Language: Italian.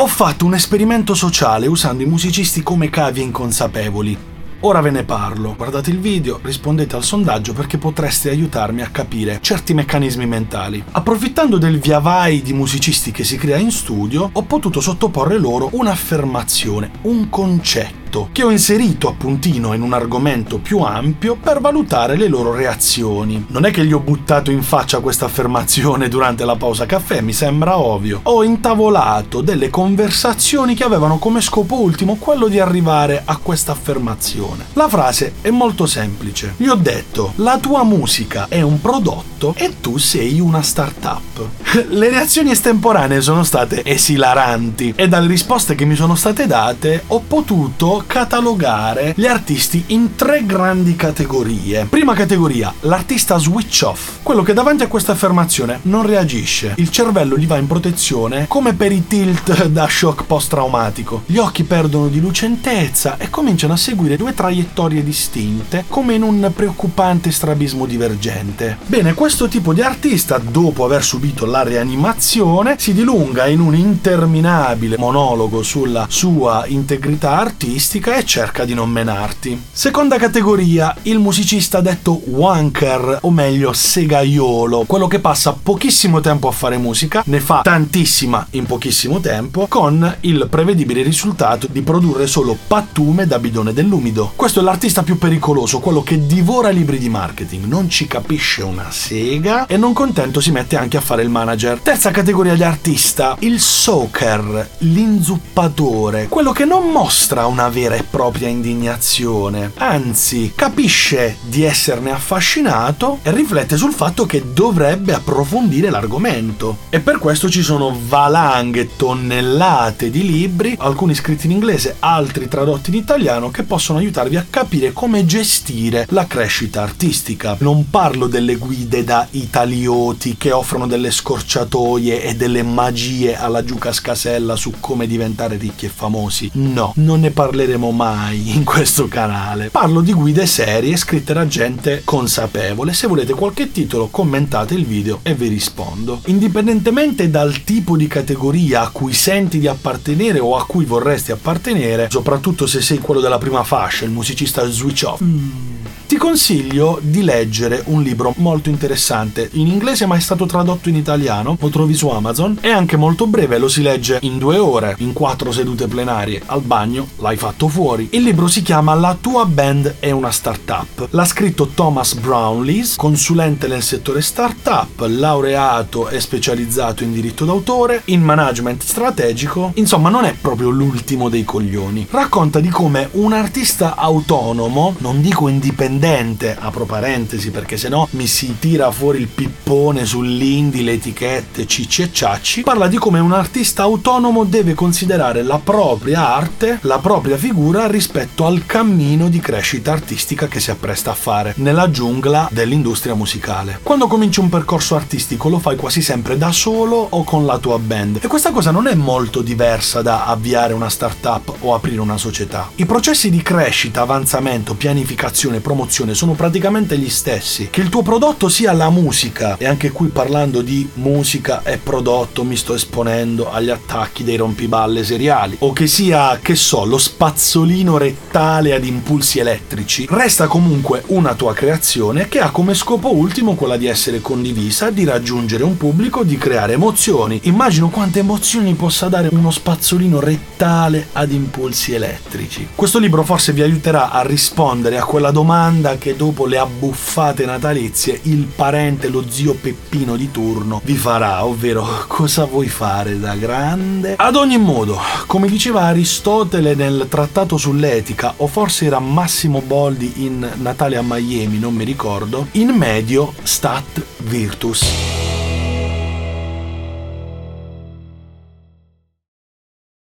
Ho fatto un esperimento sociale usando i musicisti come cavie inconsapevoli. Ora ve ne parlo, guardate il video, rispondete al sondaggio perché potreste aiutarmi a capire certi meccanismi mentali. Approfittando del via vai di musicisti che si crea in studio, ho potuto sottoporre loro un'affermazione, un concetto che ho inserito a puntino in un argomento più ampio per valutare le loro reazioni. Non è che gli ho buttato in faccia questa affermazione durante la pausa caffè, mi sembra ovvio. Ho intavolato delle conversazioni che avevano come scopo ultimo quello di arrivare a questa affermazione. La frase è molto semplice. Gli ho detto, la tua musica è un prodotto e tu sei una startup. Le reazioni estemporanee sono state esilaranti e dalle risposte che mi sono state date ho potuto catalogare gli artisti in tre grandi categorie. Prima categoria, l'artista switch off, quello che davanti a questa affermazione non reagisce. Il cervello gli va in protezione come per i tilt da shock post-traumatico. Gli occhi perdono di lucentezza e cominciano a seguire due traiettorie distinte, come in un preoccupante strabismo divergente. Bene, questo tipo di artista, dopo aver subito la rianimazione, si dilunga in un interminabile monologo sulla sua integrità artistica artistica e cerca di non menarti. Seconda categoria, il musicista detto wanker, o meglio segaiolo, quello che passa pochissimo tempo a fare musica, ne fa tantissima in pochissimo tempo, con il prevedibile risultato di produrre solo pattume da bidone dell'umido. Questo è l'artista più pericoloso, quello che divora libri di marketing, non ci capisce una sega e non contento si mette anche a fare il manager. Terza categoria di artista, il soaker, l'inzuppatore, quello che non mostra una vera e propria indignazione, anzi capisce di esserne affascinato e riflette sul fatto che dovrebbe approfondire l'argomento. E per questo ci sono valanghe, tonnellate di libri, alcuni scritti in inglese, altri tradotti in italiano, che possono aiutarvi a capire come gestire la crescita artistica. Non parlo delle guide da italioti che offrono delle scorciatoie e delle magie alla Giuca Scasella su come diventare ricchi e famosi. No, non ne parleremo parleremo mai in questo canale. Parlo di guide serie scritte da gente consapevole. Se volete qualche titolo commentate il video e vi rispondo. Indipendentemente dal tipo di categoria a cui senti di appartenere o a cui vorresti appartenere, soprattutto se sei quello della prima fascia, il musicista switch off. Mm consiglio di leggere un libro molto interessante, in inglese ma è stato tradotto in italiano, lo trovi su Amazon, è anche molto breve, lo si legge in due ore, in quattro sedute plenarie, al bagno, l'hai fatto fuori. Il libro si chiama La tua band è una startup. L'ha scritto Thomas Brownlees, consulente nel settore startup, laureato e specializzato in diritto d'autore, in management strategico, insomma non è proprio l'ultimo dei coglioni. Racconta di come un artista autonomo, non dico indipendente, indipendente, apro parentesi perché sennò mi si tira fuori il pippone sull'indie, le etichette, cicci e ciacci, parla di come un artista autonomo deve considerare la propria arte, la propria figura rispetto al cammino di crescita artistica che si appresta a fare nella giungla dell'industria musicale. Quando cominci un percorso artistico lo fai quasi sempre da solo o con la tua band e questa cosa non è molto diversa da avviare una startup o aprire una società. I processi di crescita, avanzamento, pianificazione, promozione promozione sono praticamente gli stessi. Che il tuo prodotto sia la musica, e anche qui parlando di musica e prodotto mi sto esponendo agli attacchi dei rompiballe seriali, o che sia, che so, lo spazzolino rettale ad impulsi elettrici, resta comunque una tua creazione che ha come scopo ultimo quella di essere condivisa, di raggiungere un pubblico, di creare emozioni. Immagino quante emozioni possa dare uno spazzolino rettale ad impulsi elettrici. Questo libro forse vi aiuterà a rispondere a quella domanda domanda che dopo le abbuffate natalizie il parente, lo zio Peppino di turno vi farà, ovvero cosa vuoi fare da grande? Ad ogni modo, come diceva Aristotele nel trattato sull'etica, o forse era Massimo Boldi in Natale a Miami, non mi ricordo, in medio stat virtus.